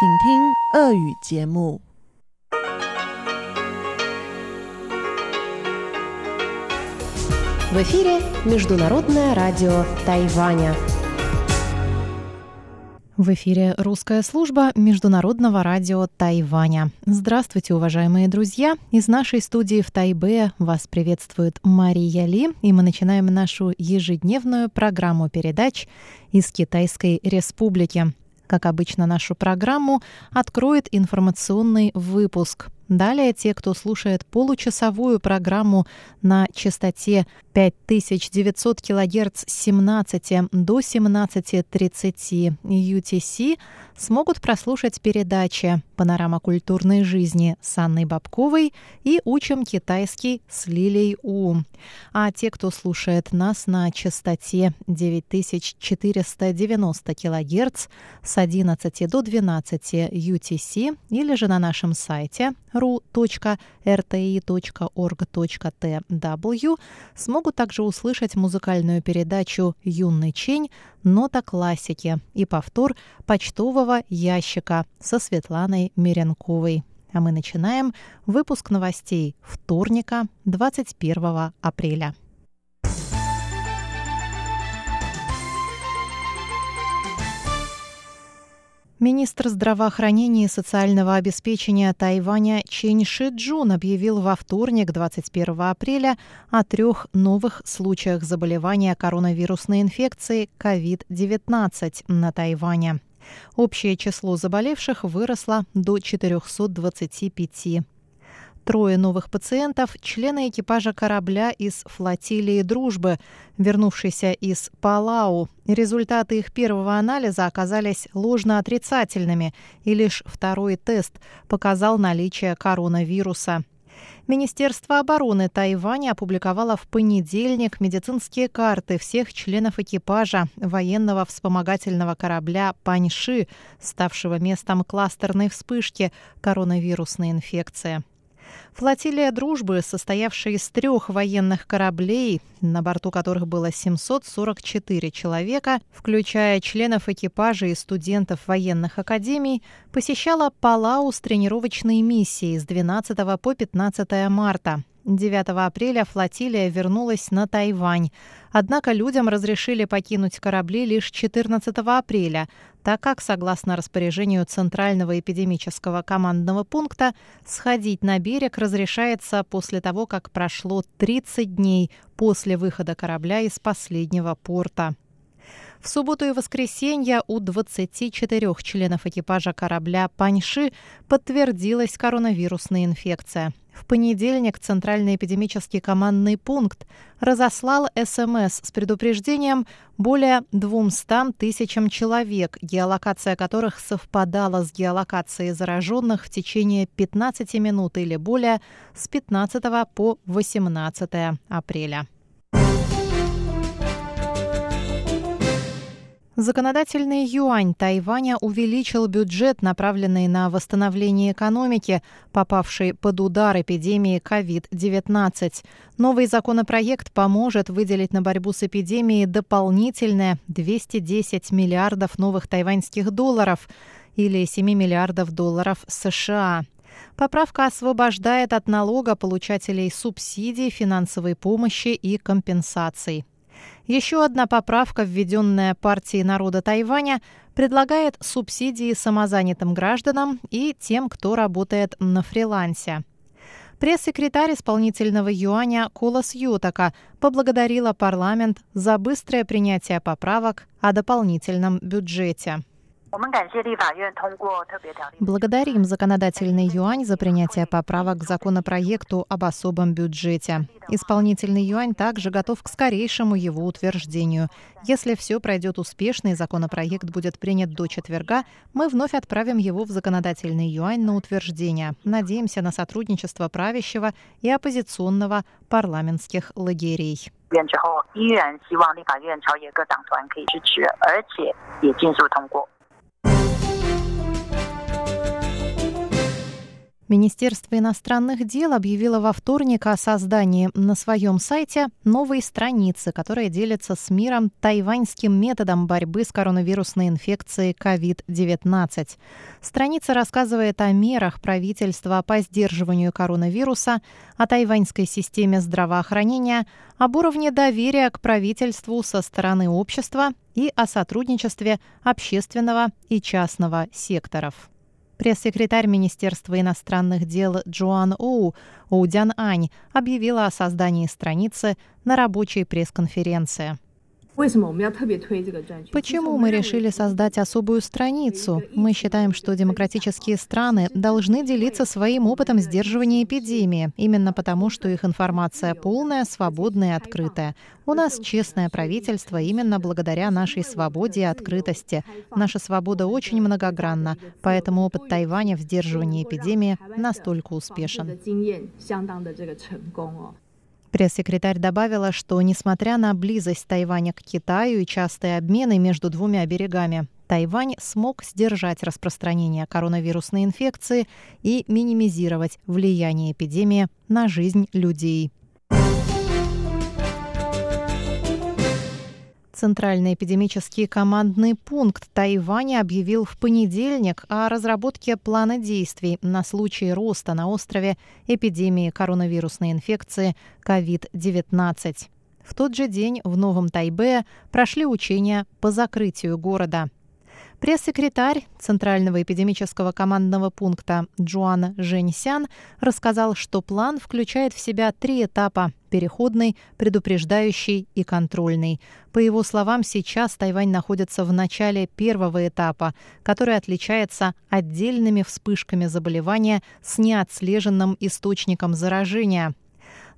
请听俄语节目。В эфире Международное радио Тайваня. В эфире русская служба Международного радио Тайваня. Здравствуйте, уважаемые друзья! Из нашей студии в Тайбе вас приветствует Мария Ли, и мы начинаем нашу ежедневную программу передач из Китайской Республики. Как обычно, нашу программу откроет информационный выпуск – Далее те, кто слушает получасовую программу на частоте 5900 кГц с 17 до 17.30 UTC, смогут прослушать передачи «Панорама культурной жизни» с Анной Бабковой и «Учим китайский» с Лилей У. А те, кто слушает нас на частоте 9490 кГц с 11 до 12 UTC или же на нашем сайте ru.rti.org.tw смогут также услышать музыкальную передачу «Юный Чень. Нота классики» и повтор почтового ящика со Светланой Меренковой. А мы начинаем выпуск новостей вторника, 21 апреля. Министр здравоохранения и социального обеспечения Тайваня Чен Шиджун объявил во вторник, 21 апреля, о трех новых случаях заболевания коронавирусной инфекцией COVID-19 на Тайване. Общее число заболевших выросло до 425. Трое новых пациентов – члены экипажа корабля из флотилии «Дружбы», вернувшиеся из Палау. Результаты их первого анализа оказались ложно-отрицательными, и лишь второй тест показал наличие коронавируса. Министерство обороны Тайваня опубликовало в понедельник медицинские карты всех членов экипажа военного вспомогательного корабля «Паньши», ставшего местом кластерной вспышки коронавирусной инфекции. Флотилия «Дружбы», состоявшая из трех военных кораблей, на борту которых было 744 человека, включая членов экипажа и студентов военных академий, посещала Палау с тренировочной миссией с 12 по 15 марта. 9 апреля флотилия вернулась на Тайвань. Однако людям разрешили покинуть корабли лишь 14 апреля, так как, согласно распоряжению Центрального эпидемического командного пункта, сходить на берег разрешается после того, как прошло 30 дней после выхода корабля из последнего порта. В субботу и воскресенье у 24 членов экипажа корабля «Паньши» подтвердилась коронавирусная инфекция. В понедельник Центральный эпидемический командный пункт разослал СМС с предупреждением более 200 тысячам человек, геолокация которых совпадала с геолокацией зараженных в течение 15 минут или более с 15 по 18 апреля. Законодательный юань Тайваня увеличил бюджет, направленный на восстановление экономики, попавшей под удар эпидемии COVID-19. Новый законопроект поможет выделить на борьбу с эпидемией дополнительные 210 миллиардов новых тайваньских долларов или 7 миллиардов долларов США. Поправка освобождает от налога получателей субсидий, финансовой помощи и компенсаций. Еще одна поправка, введенная партией народа Тайваня, предлагает субсидии самозанятым гражданам и тем, кто работает на фрилансе. Пресс-секретарь исполнительного юаня Колос Ютака поблагодарила парламент за быстрое принятие поправок о дополнительном бюджете. Благодарим законодательный юань за принятие поправок к законопроекту об особом бюджете. Исполнительный юань также готов к скорейшему его утверждению. Если все пройдет успешно и законопроект будет принят до четверга, мы вновь отправим его в законодательный юань на утверждение. Надеемся на сотрудничество правящего и оппозиционного парламентских лагерей. 院之后，依然希望立法院朝野各党团可以支持，而且也尽速通过。 Министерство иностранных дел объявило во вторник о создании на своем сайте новой страницы, которая делится с миром тайваньским методом борьбы с коронавирусной инфекцией COVID-19. Страница рассказывает о мерах правительства по сдерживанию коронавируса, о тайваньской системе здравоохранения, об уровне доверия к правительству со стороны общества и о сотрудничестве общественного и частного секторов. Пресс-секретарь Министерства иностранных дел Джоан Оу Оудян Ань объявила о создании страницы на рабочей пресс-конференции. Почему мы решили создать особую страницу? Мы считаем, что демократические страны должны делиться своим опытом сдерживания эпидемии, именно потому, что их информация полная, свободная и открытая. У нас честное правительство именно благодаря нашей свободе и открытости. Наша свобода очень многогранна, поэтому опыт Тайваня в сдерживании эпидемии настолько успешен. Пресс-секретарь добавила, что несмотря на близость Тайваня к Китаю и частые обмены между двумя берегами, Тайвань смог сдержать распространение коронавирусной инфекции и минимизировать влияние эпидемии на жизнь людей. Центральный эпидемический командный пункт Тайваня объявил в понедельник о разработке плана действий на случай роста на острове эпидемии коронавирусной инфекции COVID-19. В тот же день в Новом Тайбе прошли учения по закрытию города – Пресс-секретарь Центрального эпидемического командного пункта Джуан Женьсян рассказал, что план включает в себя три этапа – переходный, предупреждающий и контрольный. По его словам, сейчас Тайвань находится в начале первого этапа, который отличается отдельными вспышками заболевания с неотслеженным источником заражения –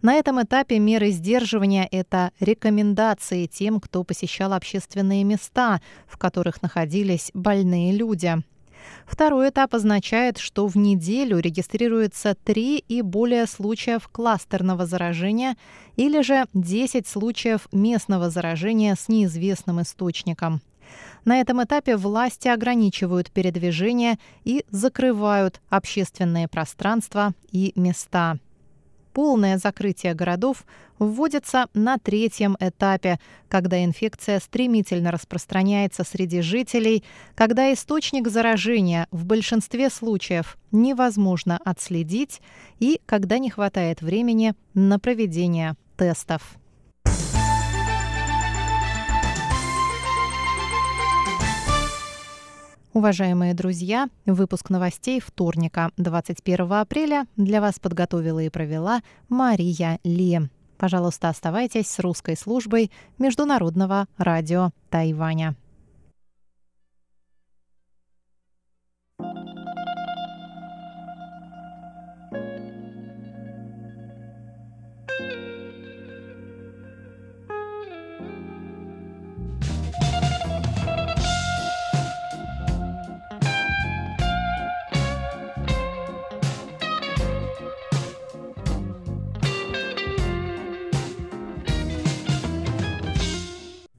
на этом этапе меры сдерживания – это рекомендации тем, кто посещал общественные места, в которых находились больные люди. Второй этап означает, что в неделю регистрируется 3 и более случаев кластерного заражения или же 10 случаев местного заражения с неизвестным источником. На этом этапе власти ограничивают передвижение и закрывают общественные пространства и места полное закрытие городов вводится на третьем этапе, когда инфекция стремительно распространяется среди жителей, когда источник заражения в большинстве случаев невозможно отследить и когда не хватает времени на проведение тестов. Уважаемые друзья, выпуск новостей вторника, 21 апреля для вас подготовила и провела Мария Ли. Пожалуйста, оставайтесь с русской службой Международного радио Тайваня.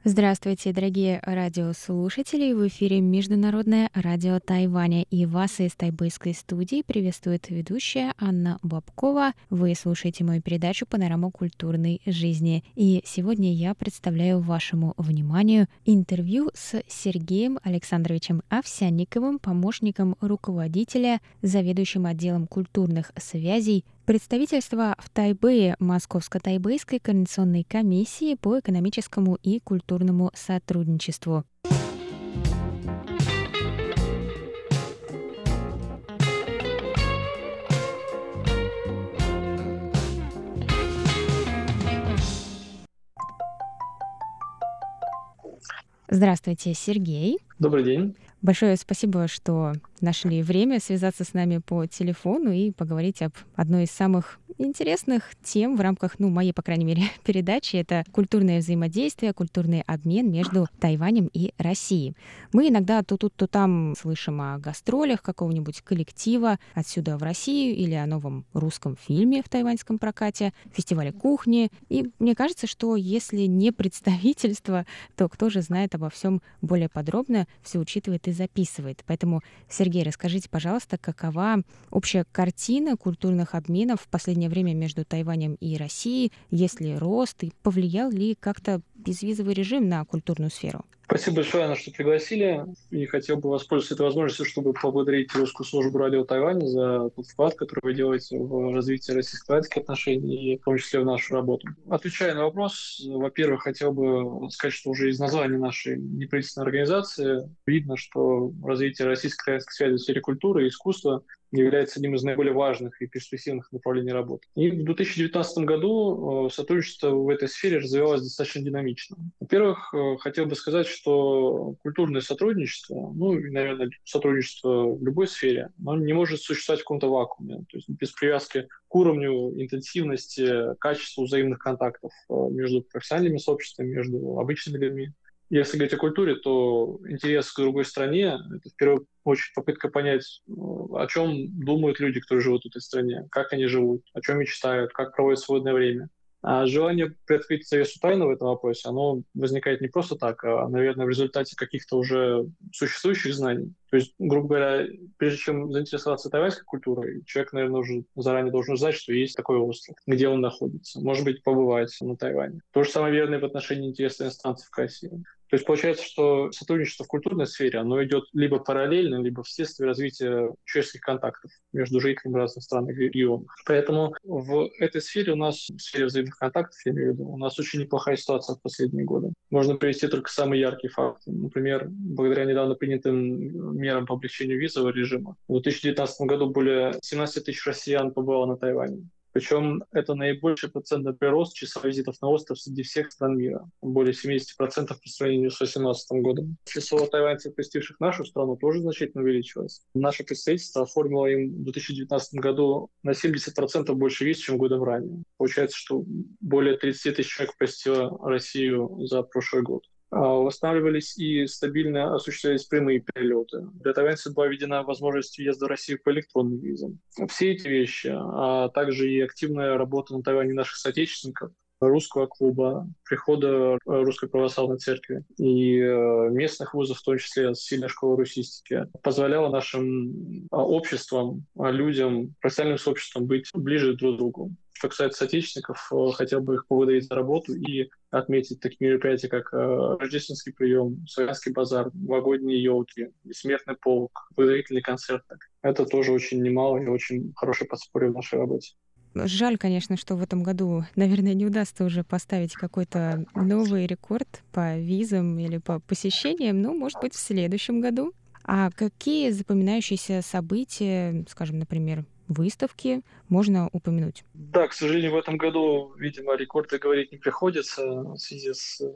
Здравствуйте, дорогие радиослушатели! В эфире Международное радио Тайваня и вас из тайбэйской студии приветствует ведущая Анна Бабкова. Вы слушаете мою передачу «Панорама культурной жизни». И сегодня я представляю вашему вниманию интервью с Сергеем Александровичем Овсянниковым, помощником руководителя, заведующим отделом культурных связей Представительство в Тайбэе Московско-Тайбэйской координационной комиссии по экономическому и культурному сотрудничеству. Здравствуйте, Сергей. Добрый день. Большое спасибо, что нашли время связаться с нами по телефону и поговорить об одной из самых интересных тем в рамках, ну, моей, по крайней мере, передачи. Это культурное взаимодействие, культурный обмен между Тайванем и Россией. Мы иногда то тут, то там слышим о гастролях какого-нибудь коллектива отсюда в Россию или о новом русском фильме в тайваньском прокате, фестивале кухни. И мне кажется, что если не представительство, то кто же знает обо всем более подробно, все учитывает и записывает. Поэтому, Сергей, расскажите, пожалуйста, какова общая картина культурных обменов в последнее время между Тайванем и Россией, есть ли рост и повлиял ли как-то безвизовый режим на культурную сферу? Спасибо большое, Анна, что пригласили. И хотел бы воспользоваться этой возможностью, чтобы поблагодарить русскую службу радио Тайваня за тот вклад, который вы делаете в развитие российско-тайваньских отношений, и в том числе в нашу работу. Отвечая на вопрос, во-первых, хотел бы сказать, что уже из названия нашей неправительственной организации видно, что развитие российско-тайваньской связи в сфере культуры и искусства является одним из наиболее важных и перспективных направлений работы. И в 2019 году э, сотрудничество в этой сфере развивалось достаточно динамично. Во-первых, э, хотел бы сказать, что культурное сотрудничество, ну и, наверное, сотрудничество в любой сфере, оно не может существовать в каком-то вакууме, то есть без привязки к уровню интенсивности, качеству взаимных контактов э, между профессиональными сообществами, между обычными людьми. Если говорить о культуре, то интерес к другой стране – это в первую очередь попытка понять, ну, о чем думают люди, которые живут в этой стране, как они живут, о чем мечтают, как проводят свободное время. А желание приоткрыть завесу тайны в этом вопросе, оно возникает не просто так, а, наверное, в результате каких-то уже существующих знаний. То есть, грубо говоря, прежде чем заинтересоваться тайваньской культурой, человек, наверное, уже заранее должен знать, что есть такой остров, где он находится. Может быть, побывать на Тайване. То же самое верно и в отношении интереса иностранцев к России. То есть получается, что сотрудничество в культурной сфере, оно идет либо параллельно, либо вследствие развития человеческих контактов между жителями разных стран и регионов. Поэтому в этой сфере у нас, в сфере взаимных контактов, я имею в виду, у нас очень неплохая ситуация в последние годы. Можно привести только самые яркие факты. Например, благодаря недавно принятым мерам по облегчению визового режима, в 2019 году более 17 тысяч россиян побывало на Тайване. Причем это наибольший процентный прирост числа визитов на остров среди всех стран мира. Более 70% по сравнению с 2018 годом. Число тайваньцев, посетивших нашу страну, тоже значительно увеличилось. Наше представительство оформило им в 2019 году на 70% больше виз, чем годом ранее. Получается, что более 30 тысяч человек посетило Россию за прошлый год. А, восстанавливались и стабильно осуществлялись прямые перелеты. Для тайваньцев была введена возможность въезда в Россию по электронным визам. Все эти вещи, а также и активная работа на Тайване наших соотечественников, русского клуба, прихода Русской Православной Церкви и э, местных вузов, в том числе сильной школы русистики, позволяла нашим а, обществам, людям, профессиональным сообществам быть ближе друг к другу. Что касается соотечественников, э, хотел бы их поблагодарить за работу и отметить такие мероприятия, как э, рождественский прием, славянский базар, новогодние елки, бессмертный полк, благотворительный концерт. Это тоже очень немало и очень хорошее подспорье в нашей работе. Жаль, конечно, что в этом году, наверное, не удастся уже поставить какой-то новый рекорд по визам или по посещениям, но, может быть, в следующем году. А какие запоминающиеся события, скажем, например, выставки можно упомянуть? Да, к сожалению, в этом году, видимо, рекорды говорить не приходится в связи с э,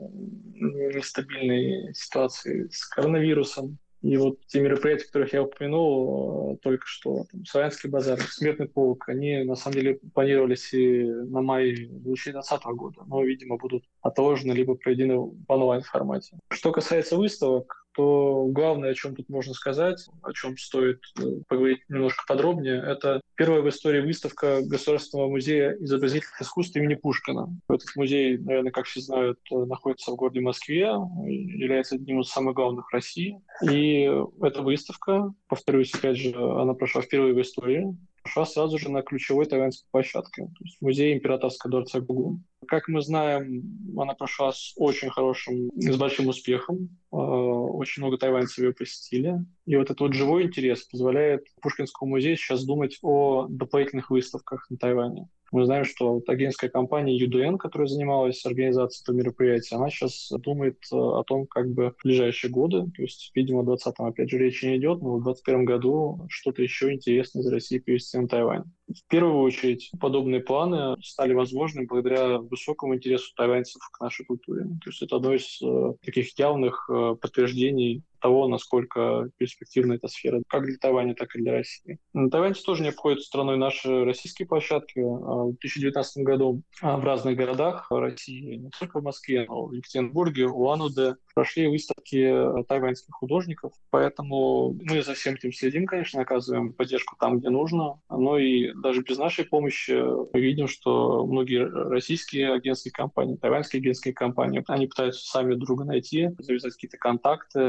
нестабильной ситуацией с коронавирусом. И вот те мероприятия, которых я упомянул э, только что, там, Славянский базар, Смертный полк, они на самом деле планировались и на май 2020 года, но, видимо, будут отложены либо проведены в онлайн-формате. Что касается выставок, то главное, о чем тут можно сказать, о чем стоит э, поговорить немножко подробнее, это первая в истории выставка Государственного музея изобразительных искусств имени Пушкина. Этот музей, наверное, как все знают, э, находится в городе Москве, является одним из самых главных в России. И эта выставка, повторюсь, опять же, она прошла впервые в истории, пошла сразу же на ключевой тайваньской площадке, то есть музей императорского дворца Гугун. Как мы знаем, она прошла с очень хорошим, с большим успехом. Э, очень много тайваньцев ее посетили. И вот этот вот живой интерес позволяет Пушкинскому музею сейчас думать о дополнительных выставках на Тайване. Мы знаем, что вот агентская компания UDN, которая занималась организацией этого мероприятия, она сейчас думает э, о том, как бы в ближайшие годы, то есть, видимо, в 2020 опять же речи не идет, но в 2021 году что-то еще интересное из России привезти на Тайвань. В первую очередь, подобные планы стали возможны благодаря высокому интересу тайваньцев к нашей культуре. То есть это одно из э, таких явных подтверждений того, насколько перспективна эта сфера, как для Тайваня, так и для России. Тайваньцы тоже не обходят страной наши российские площадки. А в 2019 году а, в разных городах России, не только в Москве, но и в Екатеринбурге, Улан-Удэ, прошли выставки тайваньских художников. Поэтому мы за всем этим следим, конечно, оказываем поддержку там, где нужно. Но и даже без нашей помощи мы видим, что многие российские агентские компании, тайваньские агентские компании, они пытаются сами друга найти, завязать какие-то контакты,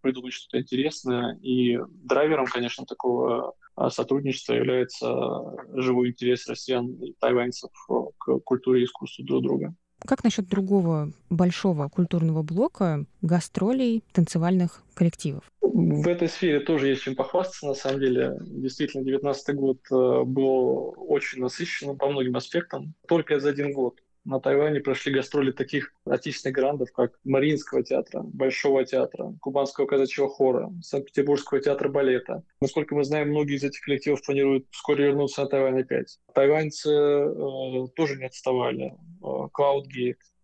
придумать что-то интересное. И драйвером, конечно, такого сотрудничества является живой интерес россиян и тайваньцев к культуре и искусству друг друга. Как насчет другого большого культурного блока гастролей танцевальных коллективов? В этой сфере тоже есть чем похвастаться, на самом деле. Действительно, 2019 год э, был очень насыщенным по многим аспектам. Только за один год на Тайване прошли гастроли таких отечественных грандов, как Мариинского театра, Большого театра, Кубанского казачьего хора, Санкт-Петербургского театра балета. Насколько мы знаем, многие из этих коллективов планируют вскоре вернуться на Тайвань опять. Тайваньцы э, тоже не отставали. Э,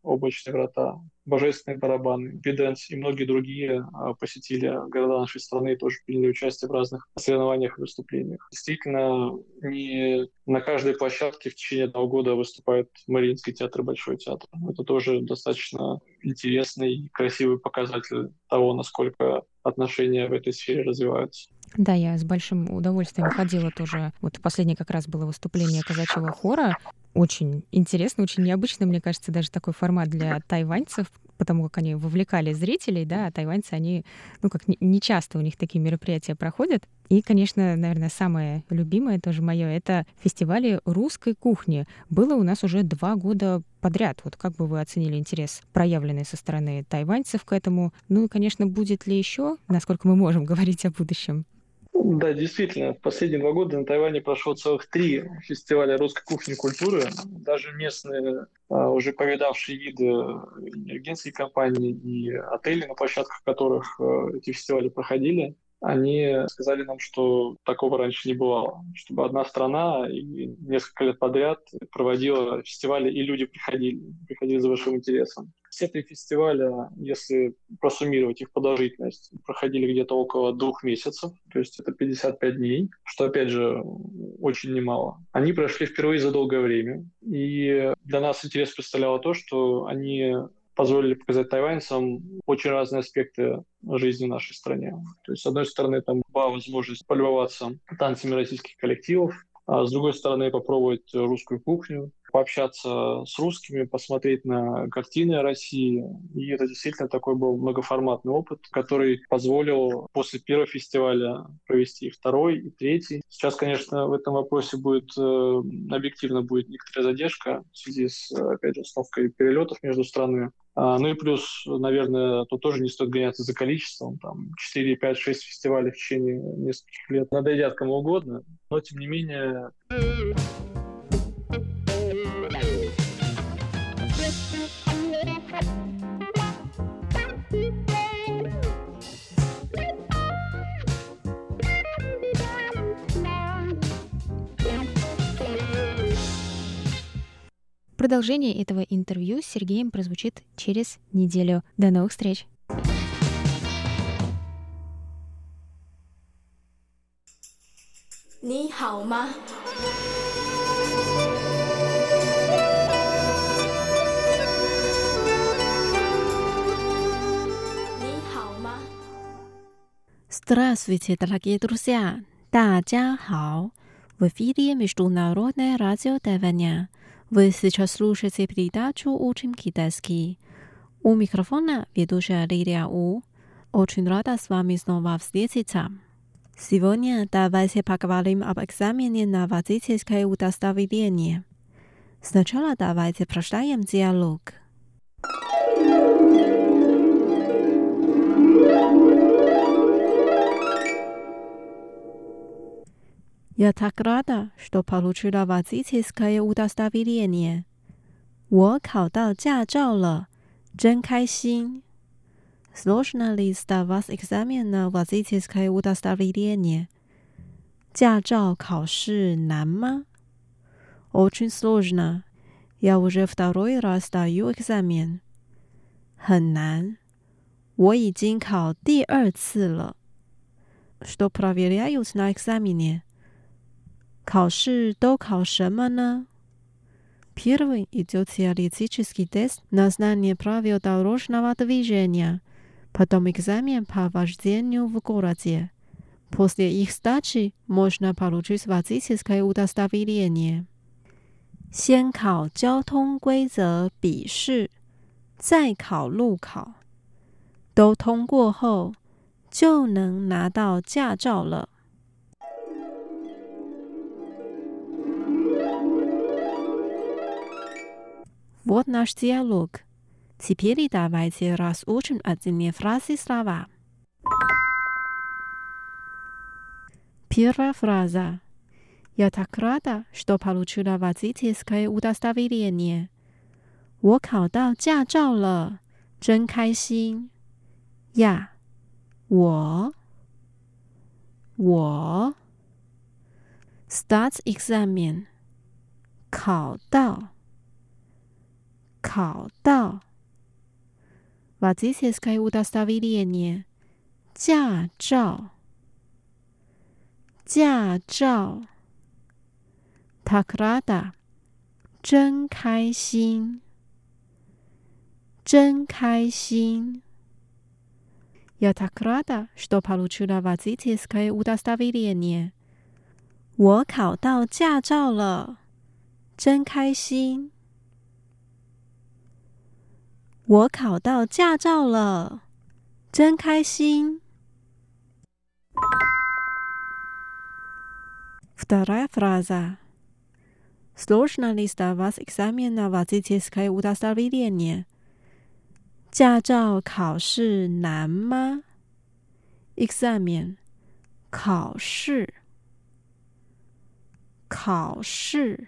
облачные врата, божественные барабаны, биденс и многие другие а, посетили города нашей страны и тоже приняли участие в разных соревнованиях и выступлениях. Действительно, не на каждой площадке в течение одного года выступает Мариинский театр и Большой театр. Это тоже достаточно интересный и красивый показатель того, насколько отношения в этой сфере развиваются. Да, я с большим удовольствием ходила тоже. Вот последнее как раз было выступление казачьего хора очень интересно, очень необычно, мне кажется, даже такой формат для тайваньцев, потому как они вовлекали зрителей, да, а тайваньцы, они, ну, как не часто у них такие мероприятия проходят. И, конечно, наверное, самое любимое тоже мое — это фестивали русской кухни. Было у нас уже два года подряд. Вот как бы вы оценили интерес, проявленный со стороны тайваньцев к этому? Ну и, конечно, будет ли еще, насколько мы можем говорить о будущем? Да, действительно, в последние два года на Тайване прошло целых три фестиваля русской кухни и культуры. Даже местные, а, уже повидавшие виды энергетские компании и отели, на площадках которых а, эти фестивали проходили, они сказали нам, что такого раньше не бывало, чтобы одна страна и несколько лет подряд проводила фестивали, и люди приходили, приходили за большим интересом. Все три фестиваля, если просуммировать их продолжительность, проходили где-то около двух месяцев, то есть это 55 дней, что, опять же, очень немало. Они прошли впервые за долгое время, и для нас интерес представляло то, что они позволили показать тайваньцам очень разные аспекты жизни в нашей стране. То есть, с одной стороны, там была возможность полюбоваться танцами российских коллективов, а с другой стороны, попробовать русскую кухню, пообщаться с русскими, посмотреть на картины России. И это действительно такой был многоформатный опыт, который позволил после первого фестиваля провести и второй, и третий. Сейчас, конечно, в этом вопросе будет э, объективно будет некоторая задержка в связи с, опять же, установкой перелетов между странами. Ну и плюс, наверное, тут тоже не стоит гоняться за количеством. Там 4, 5, 6 фестивалей в течение нескольких лет надоедят кому угодно. Но, тем не менее... Продолжение этого интервью с Сергеем прозвучит через неделю. До новых встреч! Ни хао ма? Здравствуйте, дорогие друзья! 大家好! В эфире Международное радио Тайваня. вы сейчас слушаете передачу «Учим китайский». У микрофона ведущая Лилия У. Очень рада с вами снова встретиться. Сегодня давайте поговорим об экзамене на водительское удостоверение. Сначала давайте прочитаем диалог. Я так рада, что получила водительское удостоверение. 我考到驾照了，真开心。Сложно ли сдавать экзамен на водительское удостоверение? 驾照考试难吗？Очень сложно. Я уже второй раз сдаю экзамен. 很难。我已经考第二次了。Что проверяют на экзамене? 考试都考什么呢？Первый идет теоретический тест на знание правил дорожного движения, потом экзамен по вождению в городе. После их сдачи можно получить водительское удостоверение. 先考交通规则笔试，再考路考。都通过后， 就能拿到驾照了。 Вот наш диалог. Теперь давайте разучим отдельные фразы и слова. Первая фраза. Я так рада, что получила водительское удостоверение. 我考到驾照了，真开心呀！我我 start exam 考到 考到 водительское удостоверение 驾照驾照 так рада 真开心。真开心！Я так рада, что получила водительское удостоверение。我考到驾照了，真开心！ 我考到驾照了，真开心！Вторая фраза. Сложно ли сдавать экзамен на водительское удостоверение? 驾照考试难吗？exam 考试考试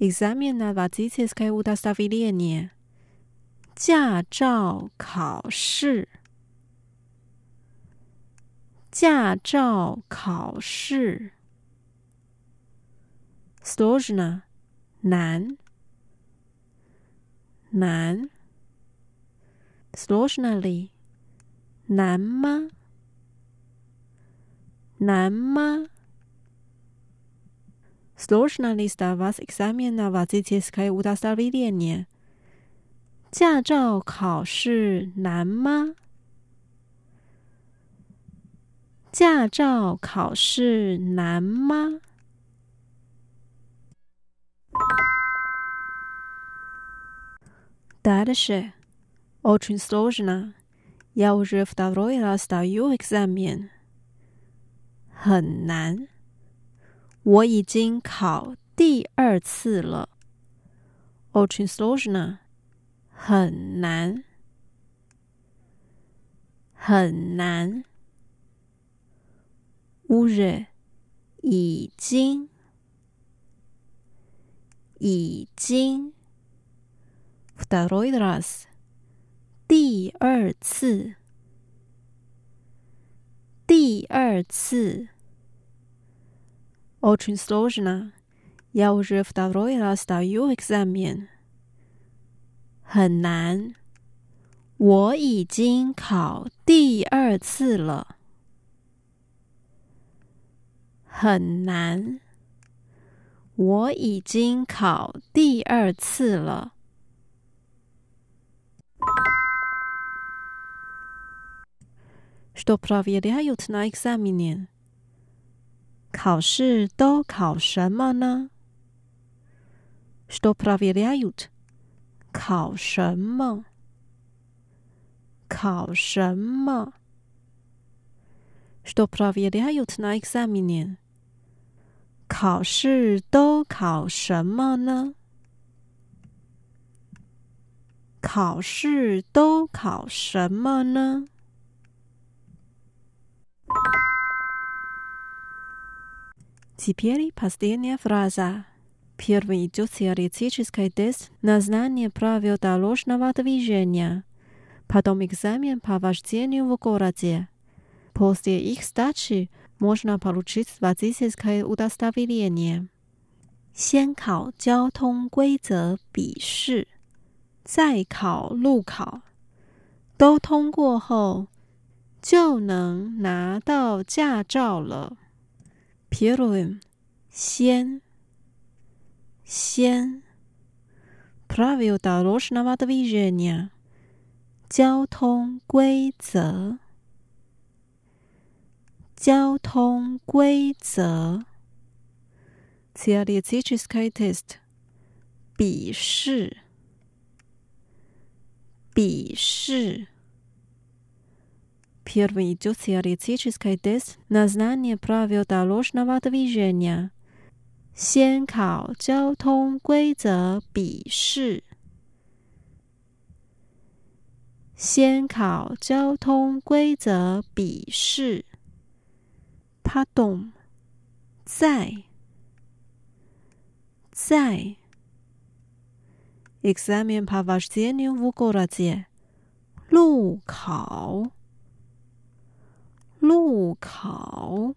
exam na водительское удостоверение 驾照考试驾照考试 сложно 难难 Сложно ли? 难吗？难吗？Сложно ли сдавать экзамен на водительское удостоверение? 驾照考试难吗？驾照考试难吗？Дальше. Очень сложно. Я уже второй раз сдаю экзамен. 很难。我已经考第二次了。Очень сложно. 很难。很难。Уже 已经。已经。Второй раз. 第二次，第二次。Очень сложно. Я уже второй раз сдаю экзамен. 很难，我已经考第二次了。很难，我已经考第二次了。Что проверяют на экзамене？考试都考什么呢？Что проверяют？ 考什么？考什么？Что проверяют на экзамене？考试都考什么呢？考试都考什么呢？Теперь последняя фраза. Первый идет теоретический тест на знание правил дорожного движения, потом экзамен по вождению в городе. После их сдачи можно получить водительское удостоверение. 先考交通规则笔试，再考路考，都通过后，就能拿到驾照了。Первым 先 先 правил дорожного движения 交通规则交通规则 теоретический тест 笔试笔试 Первый идет теоретический тест на знание правил дорожного движения. 先考交通规则笔试，先考交通规则笔试，帕懂，在在。exam in pavavšeniu vukoradžie，路考，路考。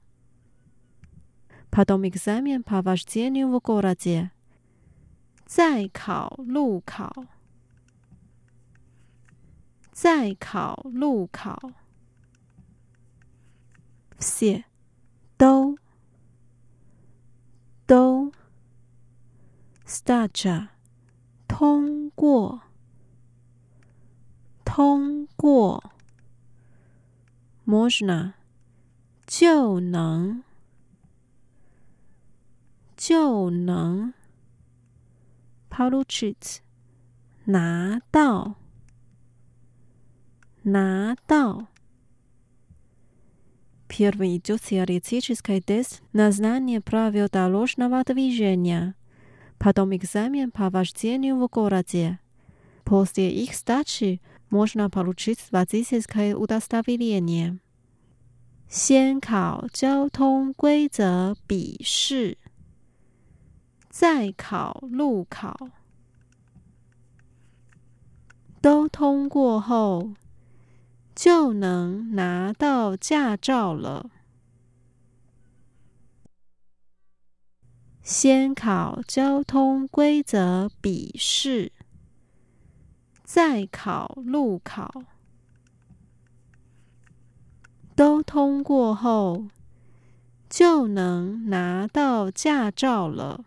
Потом экзамен по вождению в городе。再考路考，再考路考。Все 都都。Start 通过。通过，можно 就能 就能，получить 拿到拿到。Первый идет теоретический тест на знание правил дорожного движения, потом экзамен по вождению в городе. После их сдачи можно получить водительское удостоверение. 先考交通规则笔试， 再考路考。都通过后，就能拿到驾照了。先考交通规则笔试。再考路考都通过后，就能拿到驾照了。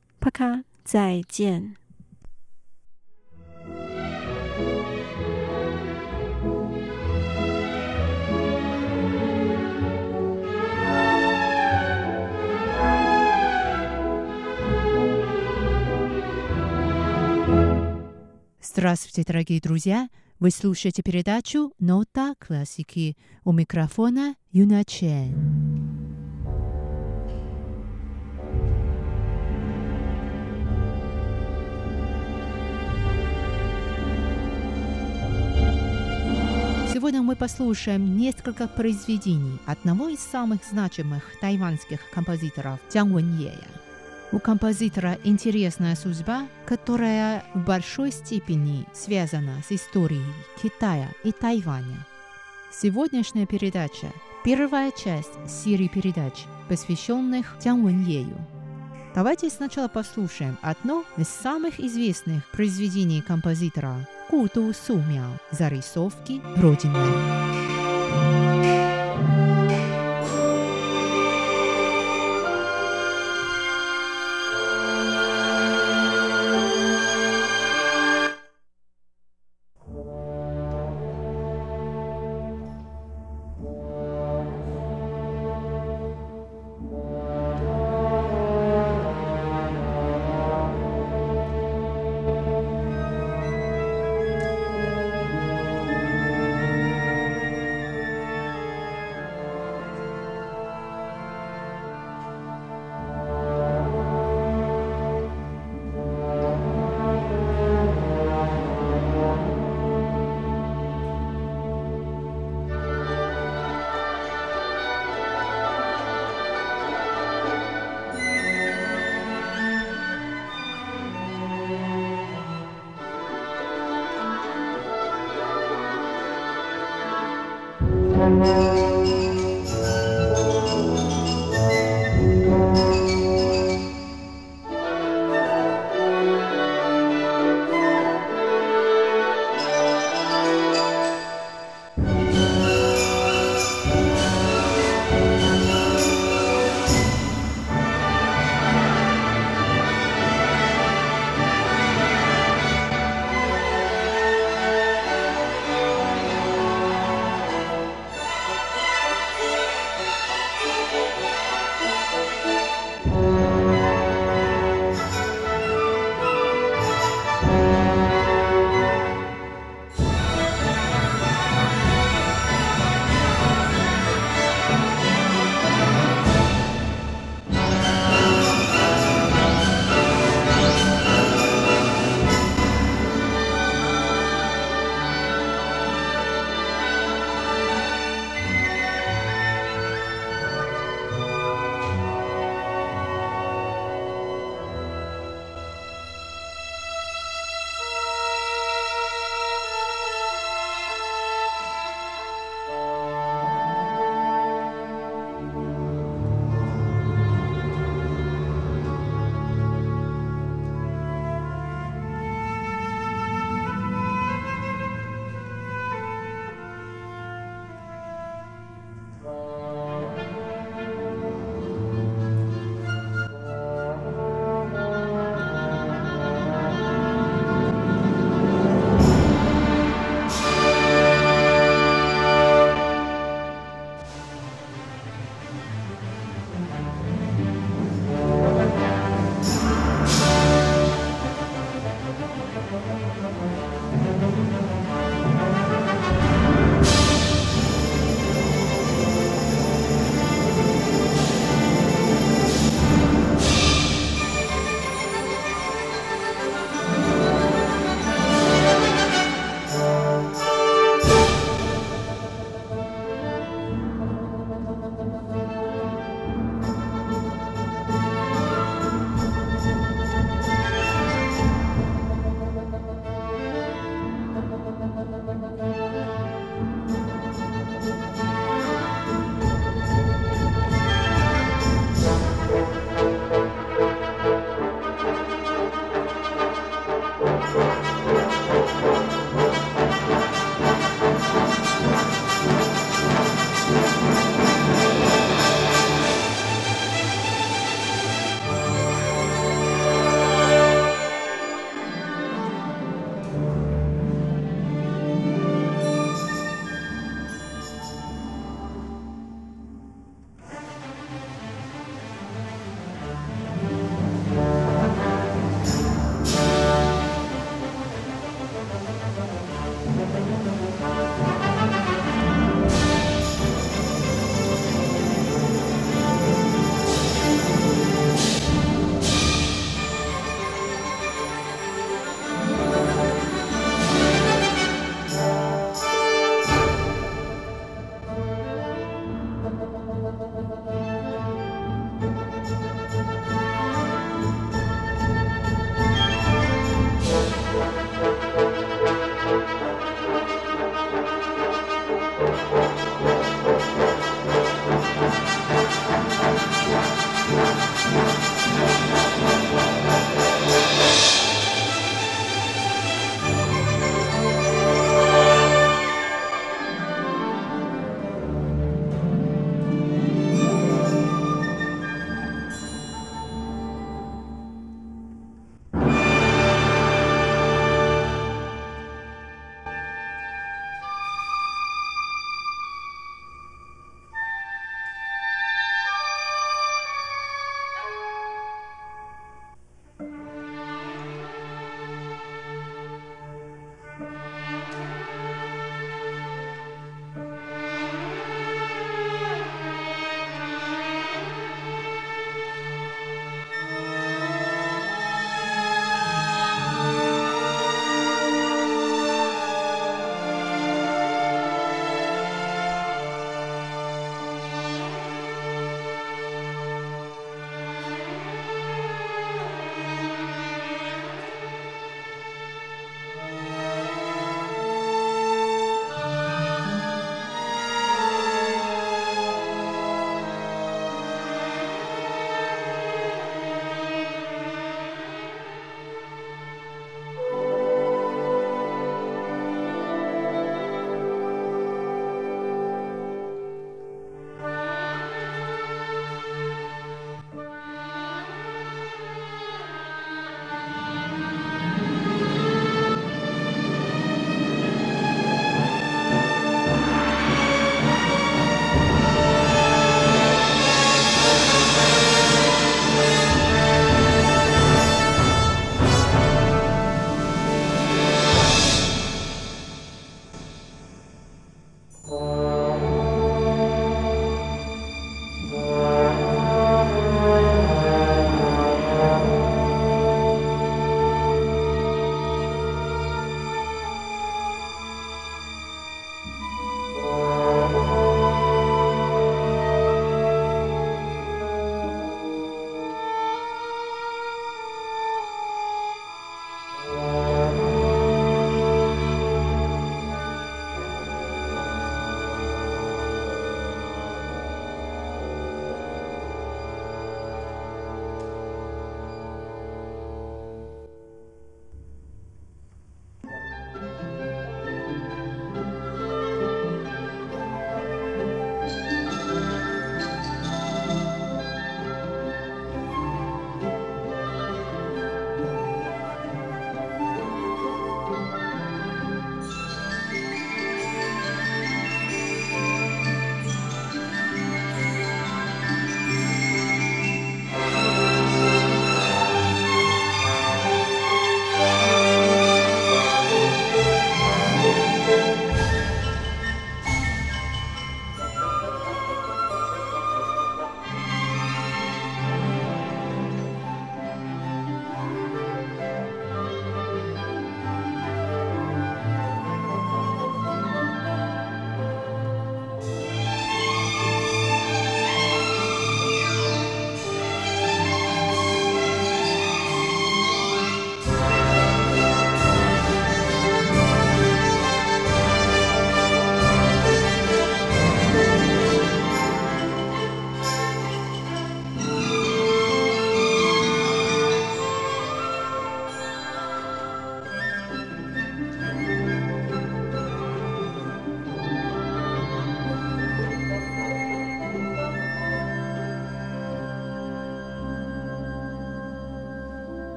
Пока, 再见。Здравствуйте, дорогие друзья! Вы слушаете передачу «Нота классики». У микрофона Юна Чен. Сегодня мы послушаем несколько произведений одного из самых значимых тайванских композиторов Цзян Вэньея – у композитора интересная судьба, которая в большой степени связана с историей Китая и Тайваня. Сегодняшняя передача – первая часть серии передач, посвященных Цян Вэньею. Давайте сначала послушаем одно из самых известных произведений композитора Ку Ду Су Мяо «Зарисовки Родины».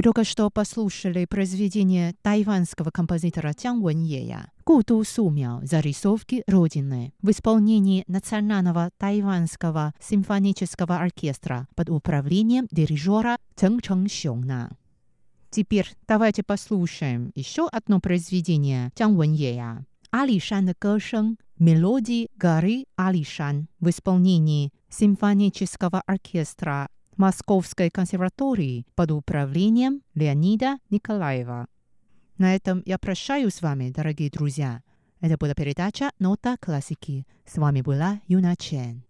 Вы только что послушали произведение тайванского композитора Тян Вэньея «Гуду Сумяо. Зарисовки Родины» в исполнении Национального тайванского симфонического оркестра под управлением дирижера Чэн Чэн Сюна. Теперь давайте послушаем еще одно произведение Тян Вэньея «Алишан 歌声» «Мелодии горы Алишан» в исполнении симфонического оркестра Московской консерватории под управлением Леонида Николаева. На этом я прощаюсь с вами, дорогие друзья. Это была передача «Нота классики». С вами была Юна Чен.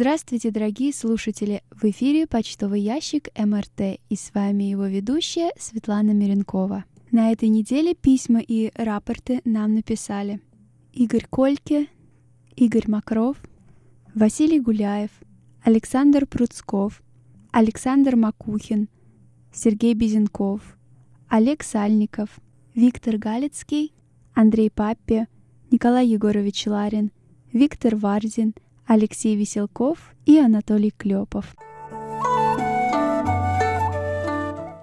Здравствуйте, дорогие слушатели! В эфире почтовый ящик МРТ и с вами его ведущая Светлана Миренкова. На этой неделе письма и рапорты нам написали Игорь Кольке, Игорь Макров, Василий Гуляев, Александр Пруцков, Александр Макухин, Сергей Безенков, Олег Сальников, Виктор Галицкий, Андрей Паппе, Николай Егорович Ларин, Виктор Варзин, Алексей Веселков и Анатолий Клепов.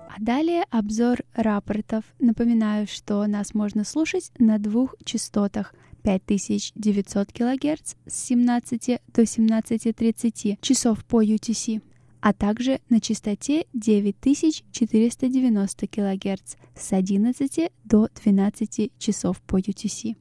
А далее обзор рапортов. Напоминаю, что нас можно слушать на двух частотах 5900 кГц с 17 до 17.30 часов по UTC, а также на частоте 9490 кГц с 11 до 12 часов по UTC.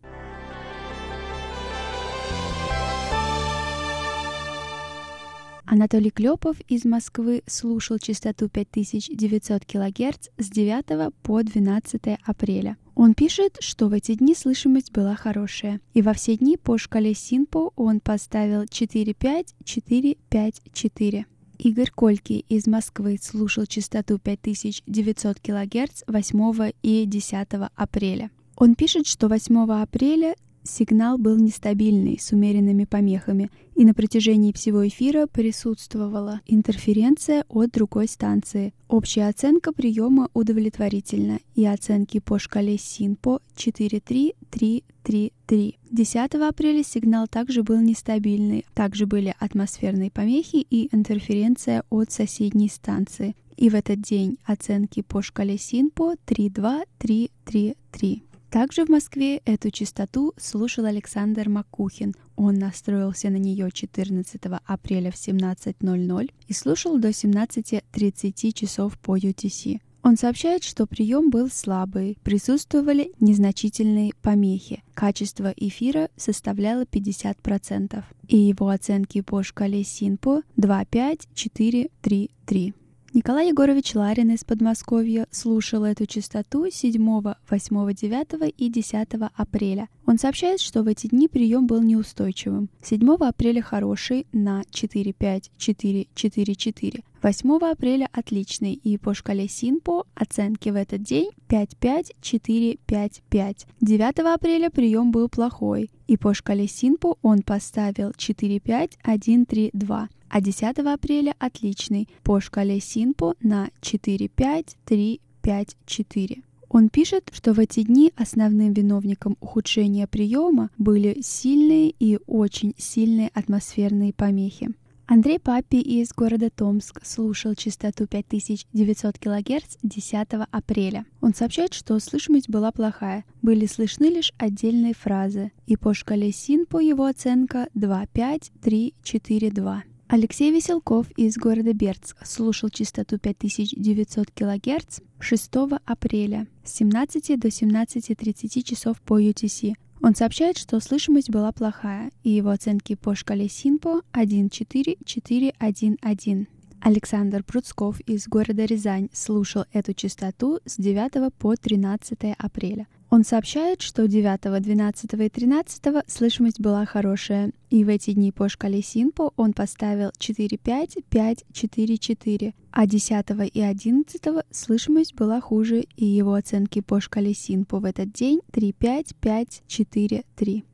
Анатолий Клепов из Москвы слушал частоту 5900 кГц с 9 по 12 апреля. Он пишет, что в эти дни слышимость была хорошая, и во все дни по шкале Синпо он поставил 4-5-4-5-4. Игорь Кольки из Москвы слушал частоту 5900 кГц 8 и 10 апреля. Он пишет, что 8 апреля Сигнал был нестабильный, с умеренными помехами, и на протяжении всего эфира присутствовала интерференция от другой станции. Общая оценка приема удовлетворительна, и оценки по шкале СИНПО 43333. 10 апреля сигнал также был нестабильный, также были атмосферные помехи и интерференция от соседней станции. И в этот день оценки по шкале СИНПО 32333. Также в Москве эту частоту слушал Александр Макухин. Он настроился на нее 14 апреля в 17.00 и слушал до 17.30 часов по UTC. Он сообщает, что прием был слабый, присутствовали незначительные помехи. Качество эфира составляло 50%, и его оценки по шкале СИНПО 2.5.4.3.3. Николай Егорович Ларин из Подмосковья слушал эту частоту 7, 8, 9 и 10 апреля. Он сообщает, что в эти дни прием был неустойчивым. 7 апреля хороший на 4-5-4-4-4. 8 апреля отличный и по шкале СИНПО оценки в этот день 5-5-4-5-5. 9 апреля прием был плохой и по шкале СИНПО он поставил 4-5-1-3-2 а 10 апреля отличный по шкале Синпо на 4-5-3-5-4. Он пишет, что в эти дни основным виновником ухудшения приема были сильные и очень сильные атмосферные помехи. Андрей Папи из города Томск слушал частоту 5900 кГц 10 апреля. Он сообщает, что слышимость была плохая, были слышны лишь отдельные фразы, и по шкале СИН по его оценка 2.5.3.4.2. Алексей Веселков из города Бердск слушал частоту 5900 кГц 6 апреля с 17 до 17.30 часов по UTC. Он сообщает, что слышимость была плохая, и его оценки по шкале СИНПО 1.4.4.1.1. Александр Пруцков из города Рязань слушал эту частоту с 9 по 13 апреля. Он сообщает, что 9, 12 и 13 слышимость была хорошая, и в эти дни по шкале Синпо он поставил 4-5-5-4-4, а 10 и 11 слышимость была хуже, и его оценки по шкале Синпо в этот день 3-5-5-4-3.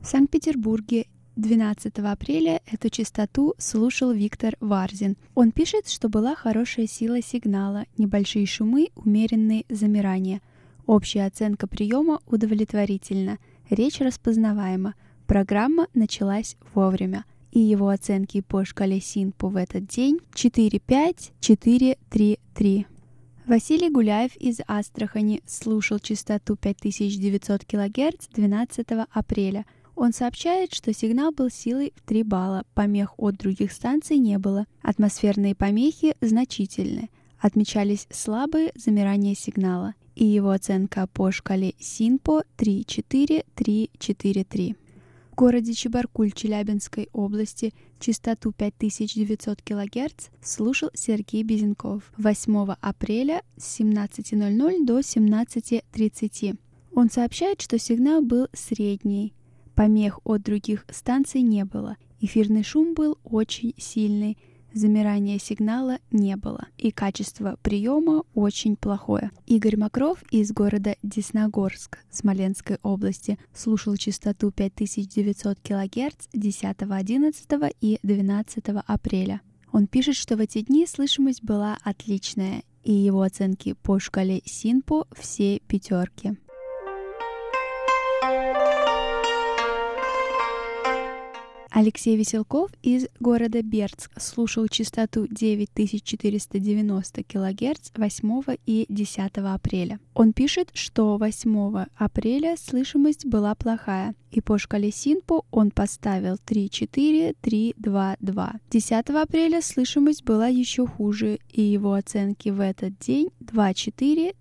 В Санкт-Петербурге 12 апреля эту частоту слушал Виктор Варзин. Он пишет, что была хорошая сила сигнала, небольшие шумы, умеренные замирания – Общая оценка приема удовлетворительна, речь распознаваема, программа началась вовремя, и его оценки по шкале СИНПУ в этот день 4-5-4-3-3. Василий Гуляев из Астрахани слушал частоту 5900 кГц 12 апреля. Он сообщает, что сигнал был силой в 3 балла, помех от других станций не было. Атмосферные помехи значительны. Отмечались слабые замирания сигнала и его оценка по шкале СИНПО 3-4-3-4-3. В городе Чебаркуль Челябинской области частоту 5900 кГц слушал Сергей Безенков 8 апреля с 17.00 до 17.30. Он сообщает, что сигнал был средний, помех от других станций не было, Эфирный шум был очень сильный, замирания сигнала не было, и качество приема очень плохое. Игорь Макров из города Десногорск Смоленской области слушал частоту 5900 кГц 10, 11 и 12 апреля. Он пишет, что в эти дни слышимость была отличная, и его оценки по шкале Синпо все пятерки. Алексей Веселков из города Бердск слушал частоту 9490 кГц 8 и 10 апреля. Он пишет, что 8 апреля слышимость была плохая, и по шкале Синпо он поставил 3-4, 3-2-2. 10 апреля слышимость была еще хуже, и его оценки в этот день 2-4,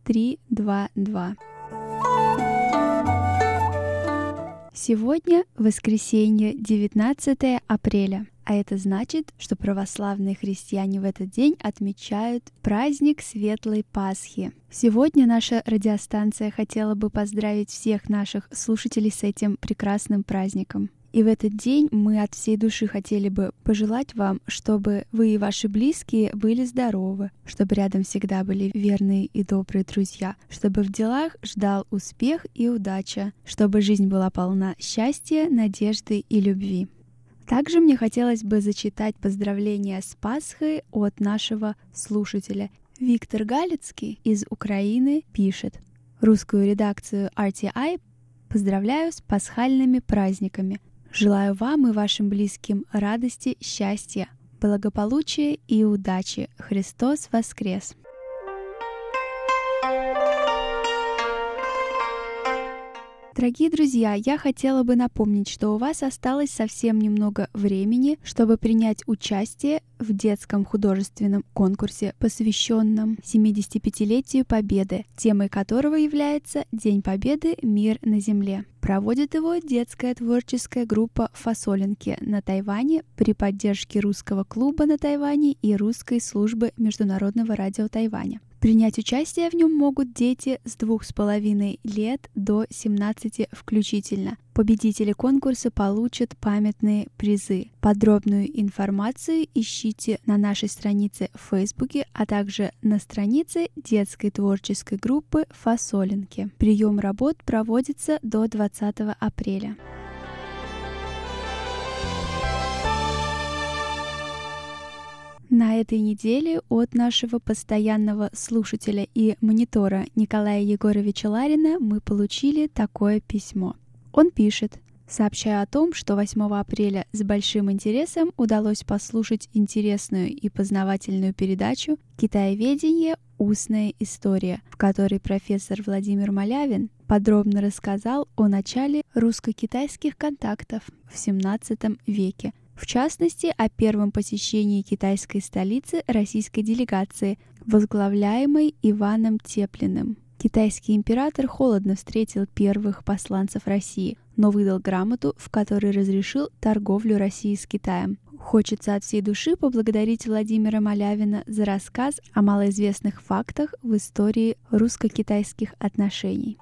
Сегодня воскресенье, 19 апреля. А это значит, что православные христиане в этот день отмечают праздник Светлой Пасхи. Сегодня наша радиостанция хотела бы поздравить всех наших слушателей с этим прекрасным праздником. И в этот день мы от всей души хотели бы пожелать вам, чтобы вы и ваши близкие были здоровы, чтобы рядом всегда были верные и добрые друзья, чтобы в делах ждал успех и удача, чтобы жизнь была полна счастья, надежды и любви. Также мне хотелось бы зачитать поздравления с Пасхой от нашего слушателя. Виктор Галицкий из Украины пишет. Русскую редакцию RTI поздравляю с пасхальными праздниками. Желаю вам и вашим близким радости, счастья, благополучия и удачи. Христос воскрес! Дорогие друзья, я хотела бы напомнить, что у вас осталось совсем немного времени, чтобы принять участие в детском художественном конкурсе, посвященном 75-летию Победы, темой которого является День Победы «Мир на Земле». Проводит его детская творческая группа «Фасолинки» на Тайване при поддержке русского клуба на Тайване и русской службы Международного радио Тайваня. Принять участие в нем могут дети с двух с половиной лет до 17 включительно. Победители конкурса получат памятные призы. Подробную информацию ищите на нашей странице в Фейсбуке, а также на странице детской творческой группы «Фасолинки». Прием работ проводится до 20 апреля. На этой неделе от нашего постоянного слушателя и монитора Николая Егоровича Ларина мы получили такое письмо. Он пишет, сообщая о том, что 8 апреля с большим интересом удалось послушать интересную и познавательную передачу «Китаеведение. Устная история», в которой профессор Владимир Малявин подробно рассказал о начале русско-китайских контактов в XVII веке – в частности, о первом посещении китайской столицы российской делегации, возглавляемой Иваном Теплиным. Китайский император холодно встретил первых посланцев России, но выдал грамоту, в которой разрешил торговлю России с Китаем. Хочется от всей души поблагодарить Владимира Малявина за рассказ о малоизвестных фактах в истории русско-китайских отношений.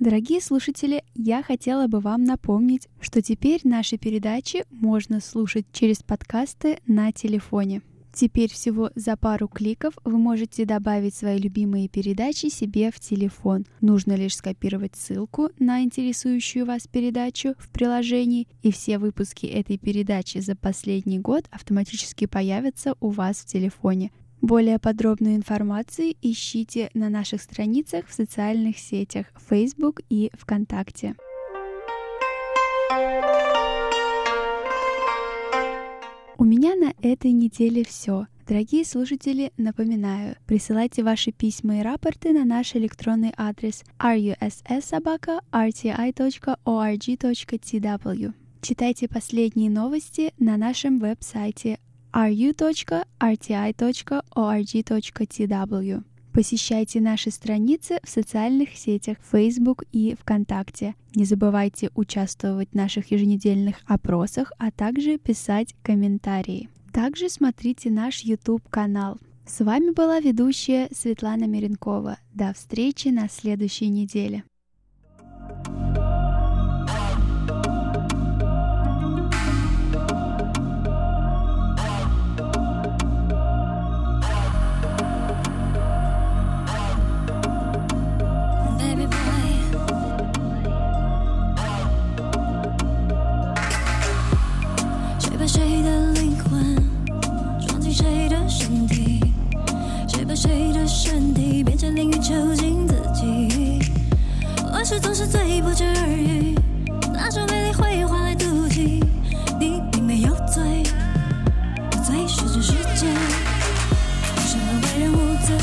Дорогие слушатели, я хотела бы вам напомнить, что теперь наши передачи можно слушать через подкасты на телефоне. Теперь всего за пару кликов вы можете добавить свои любимые передачи себе в телефон. Нужно лишь скопировать ссылку на интересующую вас передачу в приложении, и все выпуски этой передачи за последний год автоматически появятся у вас в телефоне. Более подробную информацию ищите на наших страницах в социальных сетях Facebook и ВКонтакте. У меня на этой неделе все. Дорогие слушатели, напоминаю, присылайте ваши письма и рапорты на наш электронный адрес russsobaka.rti.org.tw. Читайте последние новости на нашем веб-сайте ru.rti.org.tw. Посещайте наши страницы в социальных сетях Facebook и ВКонтакте. Не забывайте участвовать в наших еженедельных опросах, а также писать комментарии. Также смотрите наш YouTube-канал. С вами была ведущая Светлана Миренкова. До встречи на следующей неделе. 淋雨囚禁自己，我事总是最不值而愈，那种美丽会换来妒忌。你并没有罪，我最是这世界，什么为人无罪？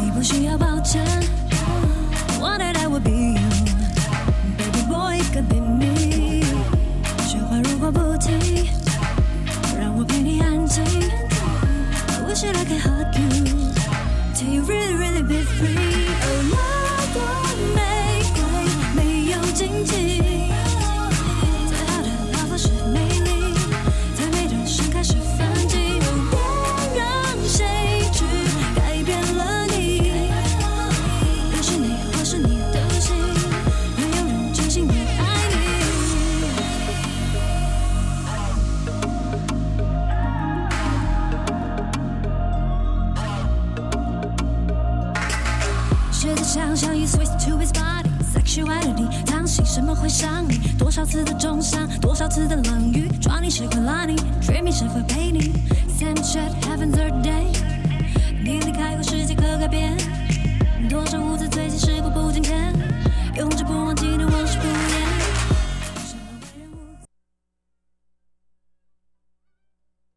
你不需要抱歉。会想你，多少次的重伤，多少次的冷雨，抓你谁会拉你，Dreaming 谁会陪你，Same shit happens every day。你离开后世界可改变，多少无字堆积，时过不经天，永志不忘记。